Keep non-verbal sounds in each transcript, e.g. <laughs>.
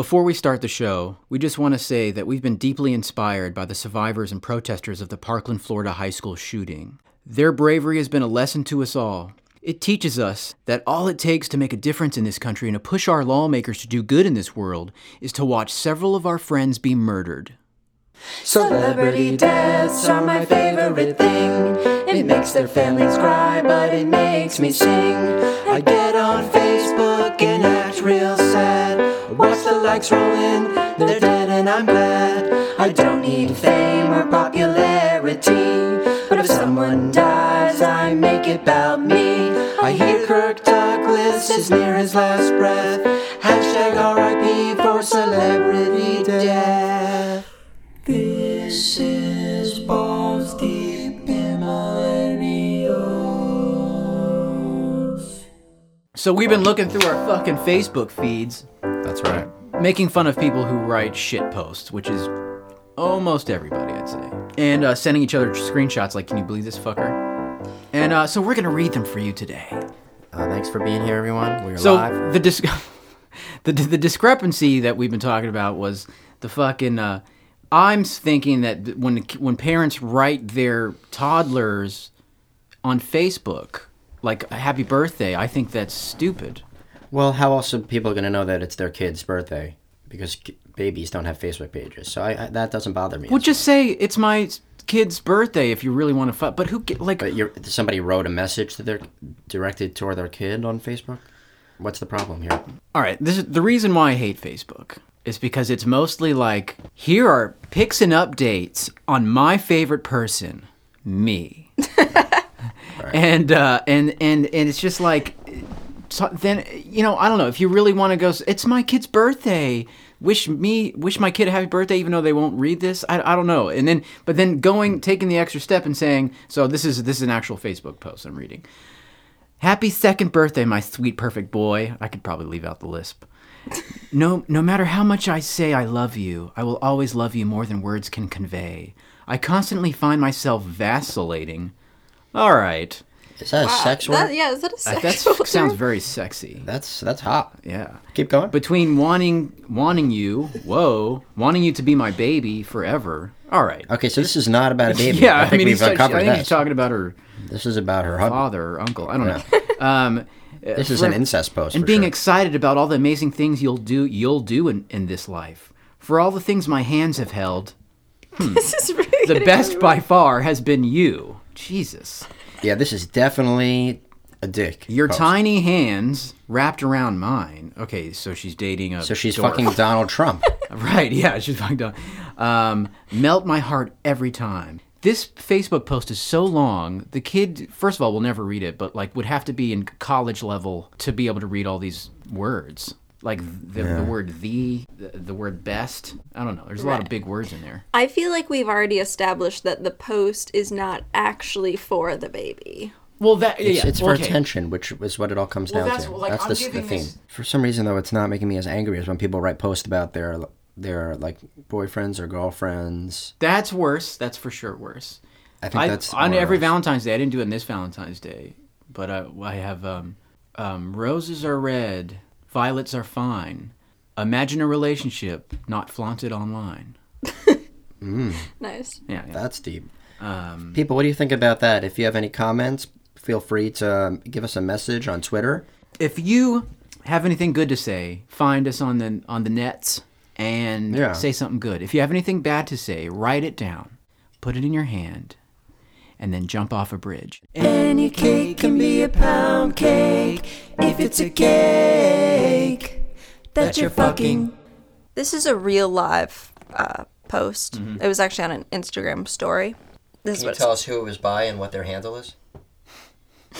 Before we start the show, we just want to say that we've been deeply inspired by the survivors and protesters of the Parkland, Florida high school shooting. Their bravery has been a lesson to us all. It teaches us that all it takes to make a difference in this country and to push our lawmakers to do good in this world is to watch several of our friends be murdered. Celebrity deaths are my favorite thing. It makes their families cry, but it makes me sing. I get on Facebook and act real sad. Watch the likes roll in, they're dead and I'm glad. I don't need fame or popularity, but if someone dies, I make it about me. I hear Kirk Douglas is near his last breath. Hashtag RIP for celebrity death. This is Balls Deep in Millennials. So we've been looking through our fucking Facebook feeds, That's right. Making fun of people who write shit posts, which is almost everybody, I'd say, and uh, sending each other screenshots like, "Can you believe this fucker?" And uh, so we're gonna read them for you today. Uh, thanks for being here, everyone. We're So live. the dis- <laughs> the the discrepancy that we've been talking about was the fucking. Uh, I'm thinking that when when parents write their toddlers on Facebook like a happy birthday, I think that's stupid. Well, how else are people going to know that it's their kid's birthday? Because babies don't have Facebook pages, so I, I, that doesn't bother me. Well, as just say it's my kid's birthday if you really want to. Fu- but who get like? But you're, somebody wrote a message to their directed toward their kid on Facebook. What's the problem here? All right, this is the reason why I hate Facebook is because it's mostly like here are pics and updates on my favorite person, me. <laughs> And uh, and and and it's just like so then you know I don't know if you really want to go. It's my kid's birthday. Wish me wish my kid a happy birthday, even though they won't read this. I, I don't know. And then but then going taking the extra step and saying so this is this is an actual Facebook post I'm reading. Happy second birthday, my sweet perfect boy. I could probably leave out the lisp. No, no matter how much I say I love you, I will always love you more than words can convey. I constantly find myself vacillating. All right, Is that a sex word? That, yeah, is that a Uh, sexual that sounds very sexy. That's that's hot. Yeah. Keep going. Between wanting wanting you, whoa, wanting you to be my baby forever. All right. okay, so this is not about a baby. <laughs> Yeah, I I, mean, we've he's, I think that. talking about her This is about her husband. father or uncle. I don't know. <laughs> Um, This is for- an incest post. and for being sure. excited about all the amazing things you'll do you'll do in, in this life for all the things my hands have held <laughs> This is really the best really by far has been you jesus yeah, this is definitely a dick. your post. tiny hands wrapped around mine okay so she's dating a So she's dwarf. fucking Donald Trump. <laughs> right yeah she's fucking Donald. um, melt my heart every time this facebook post is so long the kid first of all will never read it but like would have to be in college level to be able to read all these words like the, the word the, the the word best i don't know there's a lot of big words in there I feel like we've already established that the post is not actually for the baby. well that It's, yeah, it's for okay. attention, which is what it all comes Well, down that's- to. like, that's the, the theme. this- For some reason, though, it's not making me as angry as when people write posts about their their like boyfriends or girlfriends. that's worse that's for sure worse I think I, that's on every less- Valentine's Day. I didn't do it on this Valentine's Day, but I, I have um, um, roses are red, violets are fine. Imagine a relationship not flaunted online. <laughs> Nice. Yeah, yeah. That's deep. Um, People, what do you think about that? If you have any comments, feel free to um, give us a message on Twitter. if you have anything good to say, find us on the on the nets and Yeah. say something good. If you have anything bad to say, write it down, put it in your hand, and then jump off a bridge. Any cake can be a pound cake if it's a cake that you're fucking. This is a real live uh, post. It was actually on an Instagram story. This is what it us who it was by and what their handle is? <laughs>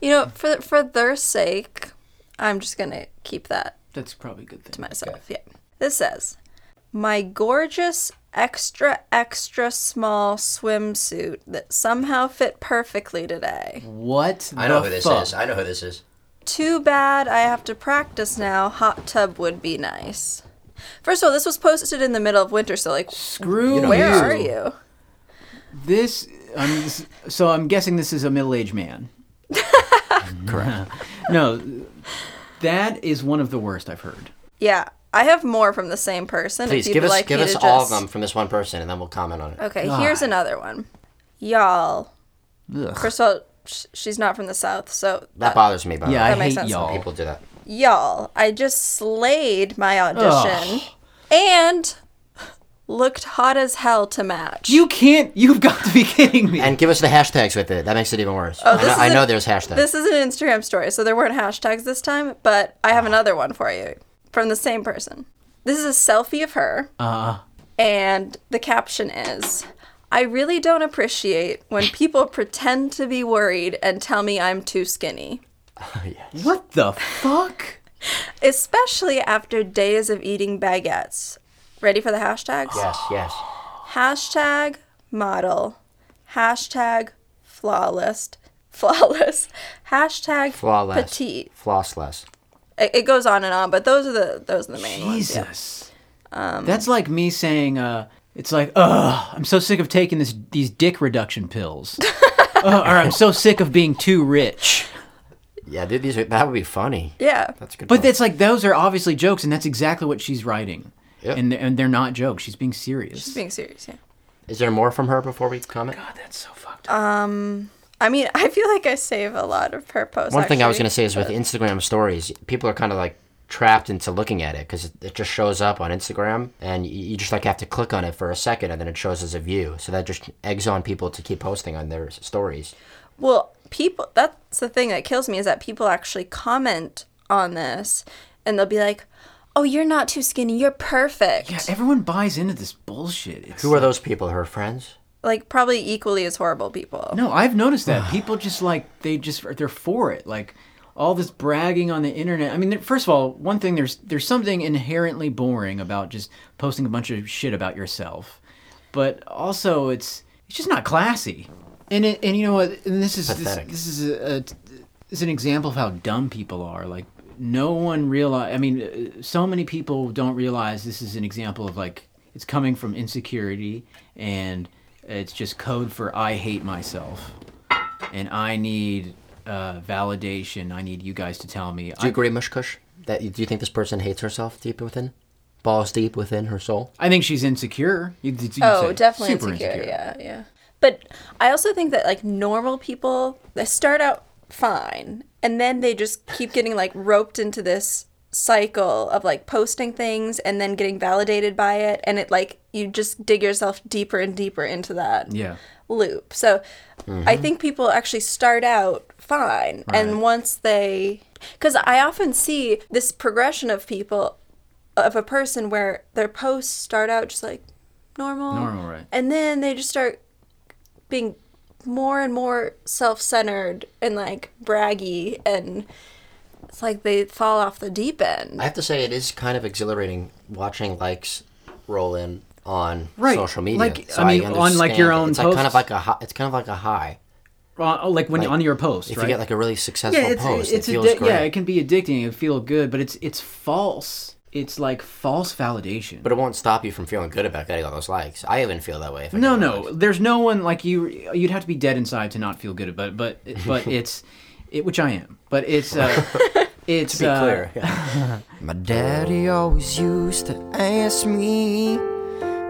You know, for for their sake, I'm just gonna keep that That's probably a good thing. to myself. Yeah. This says, "My gorgeous, extra extra small swimsuit that somehow fit perfectly today. What? I know the who this fuck? is. I know who this is. Too bad I have to practice now. Hot tub would be nice." First of all, this was posted in the middle of winter, so like, Screw where you. are you? This, this- so I'm guessing this is a middle-aged man. <laughs> Correct. <laughs> no, that is one of the worst I've heard. Yeah, I have more from the same person. Please if you'd give us like give us to all of them from this one person, and then we'll comment on it. Okay, here's another one. Y'all. Ugh. First of all, sh- she's not from the south, so That bothers me. By Yeah, the I. That makes hate sense. y'all. people do that. y'all. I just slayed my audition and looked hot as hell to match. You can't. You've got to be kidding me. And give us the hashtags with it. That makes it even worse. Oh, I, know, is I a- know there's hashtags. This is an Instagram story, so there weren't hashtags this time, but I have another one for you from the same person. This is a selfie of her, Uh, and the caption is I really don't appreciate when people pretend to be worried and tell me I'm too skinny, <laughs> what the fuck? especially after days of eating baguettes. Ready for the hashtags? yes, yes. Hashtag model, hashtag flawless, flawless, hashtag Flawless. petite. Flossless. It, it goes on and on, but those are the those are the main ones. yeah. Jesus. That's like me saying, uh, it's like, ugh, I'm so sick of taking this these dick reduction pills. <laughs> Ugh, or I'm so sick of being too rich. Yeah, dude, these are, that would be funny. Yeah. That's good. But point. it's like those are obviously jokes, and that's exactly what she's writing. Yep. And and they're not jokes. She's being serious. She's being serious, yeah. Is there more from her before we comment? God, that's so fucked up. Um. I mean, <laughs> I feel like I save a lot of her posts. One thing I was going to say is with Instagram stories, people are kind of like trapped into looking at it because it, it just shows up on Instagram and you, you just like have to click on it for a second and then it shows as a view. So that just eggs on people to keep posting on their stories. Well, people that's the thing that kills me is that people actually comment on this and they'll be like, "Oh, you're not too skinny. You're perfect." yeah, everyone buys into this bullshit. It's Who are like- those people? Her friends? like probably equally as horrible people. No, I've noticed that <sighs> people just like they just they're for it. Like all this bragging on the internet. I mean, first of all, one thing there's there's something inherently boring about just posting a bunch of shit about yourself, but also it's it's just not classy. And it, and you know what? And this is this, this is a, a is an example of how dumb people are. Like no one realize. I mean, so many people don't realize this is an example of like it's coming from insecurity and it's just code for I hate myself and I need uh, validation. I need you guys to tell me. Do you I, agree, Mushkush? That do you think this person hates herself deep within, balls deep within her soul? I think she's insecure. You, you Oh, say. definitely Super insecure. Yeah, yeah. But I also think that like normal people, they start out fine, and then they just keep getting like roped into this cycle of like posting things and then getting validated by it, and it like you just dig yourself deeper and deeper into that Yeah. loop. So I mm-hmm. think people actually start out fine, and once they, because I often see this progression of people, of a person where their posts start out just like normal, Normal, right. and then they just start being more and more self-centered and like braggy and it's like they fall off the deep end I have to say, it is kind of exhilarating watching likes roll in on Right. social media. Like, I mean, on, like, your own It's like kind of like a hi- it's kind of like a high. Uh, oh, like when Like, on your post, If right? you get like a really successful yeah, it's, post, it's it feels addi- great. yeah, it can be addicting. It feel good, but it's it's false. It's like false validation. But it won't stop you from feeling good about getting all those likes. I even feel that way. If I No, no. likes. There's no one like you. You'd have to be dead inside to not feel good about it. But but <laughs> it's, it, which I am. But it's uh, it's <laughs> To be uh, clear, yeah. <laughs> My daddy always used to ask me,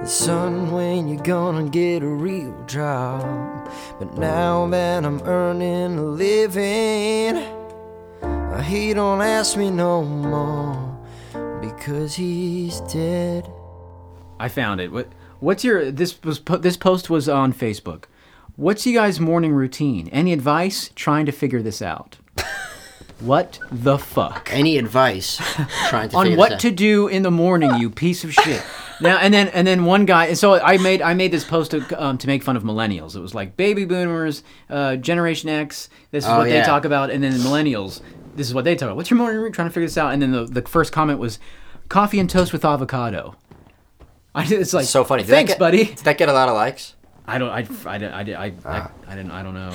Son, when you gonna get a real job? But now that I'm earning a living, uh, he don't ask me no more because he's dead. I found it. What what's your this was this post was on Facebook. What's you guys' morning routine? Any advice? Trying to figure this out. what the fuck? Any advice trying to figure on what this to do in the morning, you piece of shit. Now and then and then one guy. And so I made I made this post to, um, to make fun of millennials. It was like baby boomers, uh, Generation X. This is Oh, what they yeah. talk about, and then millennials. This is what they talk about. What's your morning routine? Trying to figure this out. And then the, the first comment was coffee and toast with avocado. I, it's like So funny. Did Thanks, get, buddy. Did that get a lot of likes? I don't. I. I. I. I. I, Ah. I, I didn't. I don't know.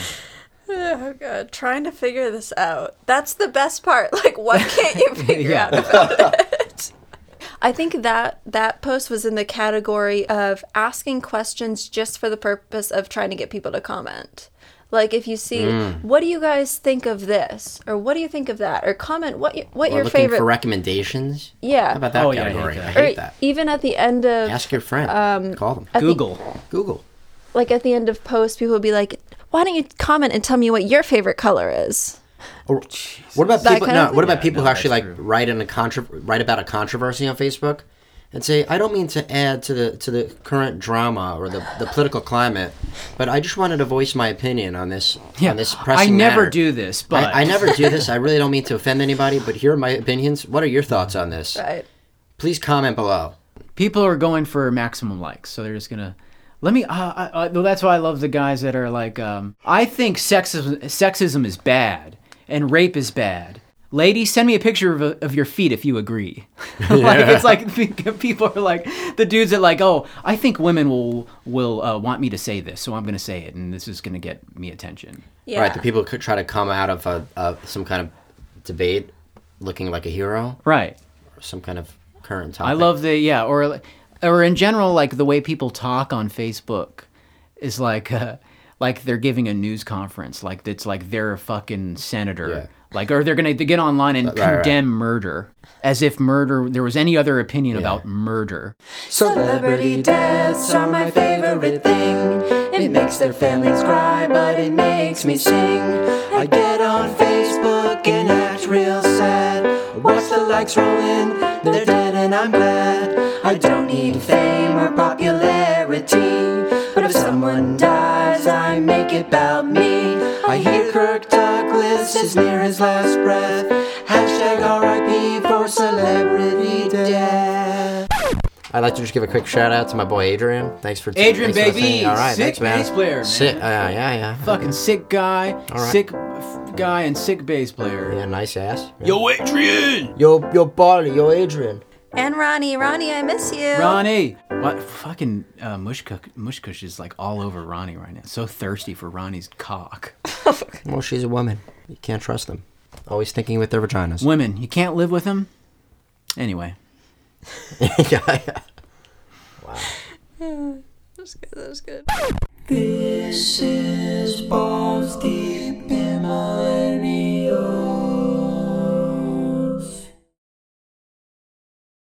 Oh god, trying to figure this out. That's the best part. Like, what can't you <laughs> figure Yeah. out about it? I think that that post was in the category of asking questions just for the purpose of trying to get people to comment. Like if you see, Mm. what do you guys think of this, or what do you think of that, or comment what y- what Or your looking favorite, for recommendations. yeah, How about that Oh, yeah, I hate category? I that. hate, that. even at the end of Ask your friend. um, Call them. Google, the- Google. Google. like at the end of posts, people would be like, "Why don't you comment and tell me what your favorite color is?" Or what about That people? No, what thing? about people no, who actually that's like true. write in a contro- write about a controversy on Facebook, and say, "I don't mean to add to the to the current drama or the, the political climate, but I just wanted to voice my opinion on this Yeah, on this pressing I never matter." do this, but I, I never do this. I really don't mean to offend anybody, but here are my opinions. What are your thoughts on this? Right. Please comment below. people are going for maximum likes, so they're just gonna. Let me. Uh, I, I, well, that's why I love the guys that are like, um, I think sexism, sexism is bad and rape is bad. Ladies, send me a picture of, of your feet if you agree. <laughs> like it's like <laughs> people are like the dudes that like, oh, I think women will will uh, want me to say this, so I'm gonna say it, and this is gonna get me attention. Yeah. Right, the people could try to come out of a, a, some kind of debate looking like a hero Right. or some kind of current topic. I love the yeah, or or in general, like the way people talk on Facebook is like uh, like they're giving a news conference, like it's like they're a fucking senator, Yeah. like or they're gonna get online and Right, right. condemn murder as if murder there was any other opinion about murder. Celebrity deaths are my favorite thing. It makes their families cry, but it makes me sing. I get on Facebook and act real sad. Watch the likes roll in, they're dead and I'm glad. I don't need fame or popularity, but if someone dies, I make it about me. I hear Kirk Douglas is near his last breath. Hashtag RIP for celebrity death. I'd like to just give a quick shout out to my boy Adrian. Thanks for Adrian, thanks for baby! listening. All right, Sick thanks, man. bass player, man. Sick, uh, yeah, yeah. Fucking sick guy, right. sick f- guy, and sick bass player. Yeah, nice ass. Yo, Adrian! Yo, yo, Barley, yo, Adrian. And Ronnie, Ronnie, I miss you. Ronnie, what fucking uh, mushkush, mushkush is like all over Ronnie right now. So thirsty for Ronnie's cock. <laughs> well, she's a woman. You can't trust them. Always thinking with their vaginas. Women, you can't live with them. Anyway. <laughs> yeah, yeah. Wow. <sighs> That's good. That's good. This is balls deep in my knee.